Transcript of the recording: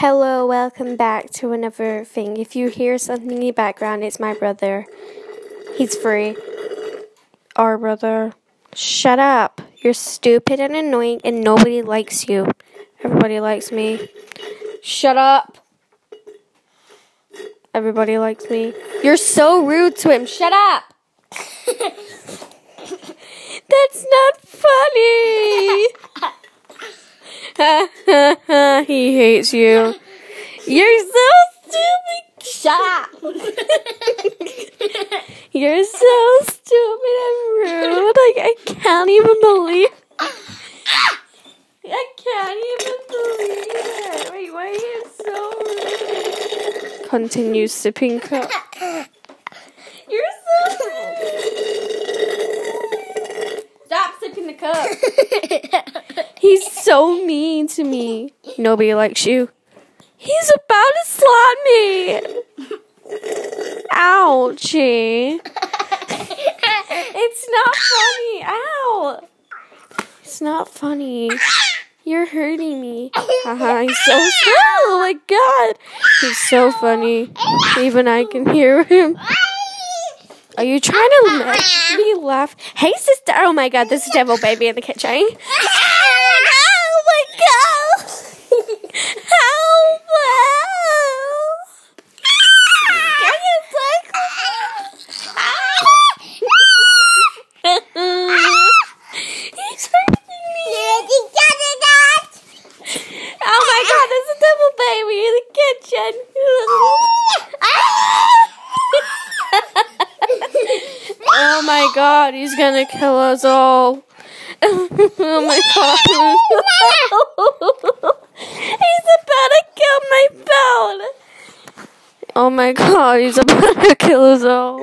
Hello, welcome back to another thing. If you hear something in the background, it's my brother. He's free. Our brother. Shut up. You're stupid and annoying, and nobody likes you. Everybody likes me. Shut up. Everybody likes me. You're so rude to him. Shut up. That's not funny. he hates you. You're so stupid. Shut up. You're so stupid and rude. Like I can't even believe. I can't even believe it. Wait, why are you so rude? Continue sipping cup. You're so rude. Stop sipping the cup. He's so mean to me. Nobody likes you. He's about to slap me. Ouchie. It's not funny. Ow. It's not funny. You're hurting me. Haha, he's so oh my god. He's so funny. Even I can hear him. Are you trying to make me laugh? Hey sister. Oh my god, this is Devil Baby in the kitchen. Oh my god. Help! Can you play? He's hurting me. Oh my god, there's a devil baby in the kitchen. oh my god, he's gonna kill us all. oh my god. he's about to kill my phone. Oh my god, he's about to kill us all.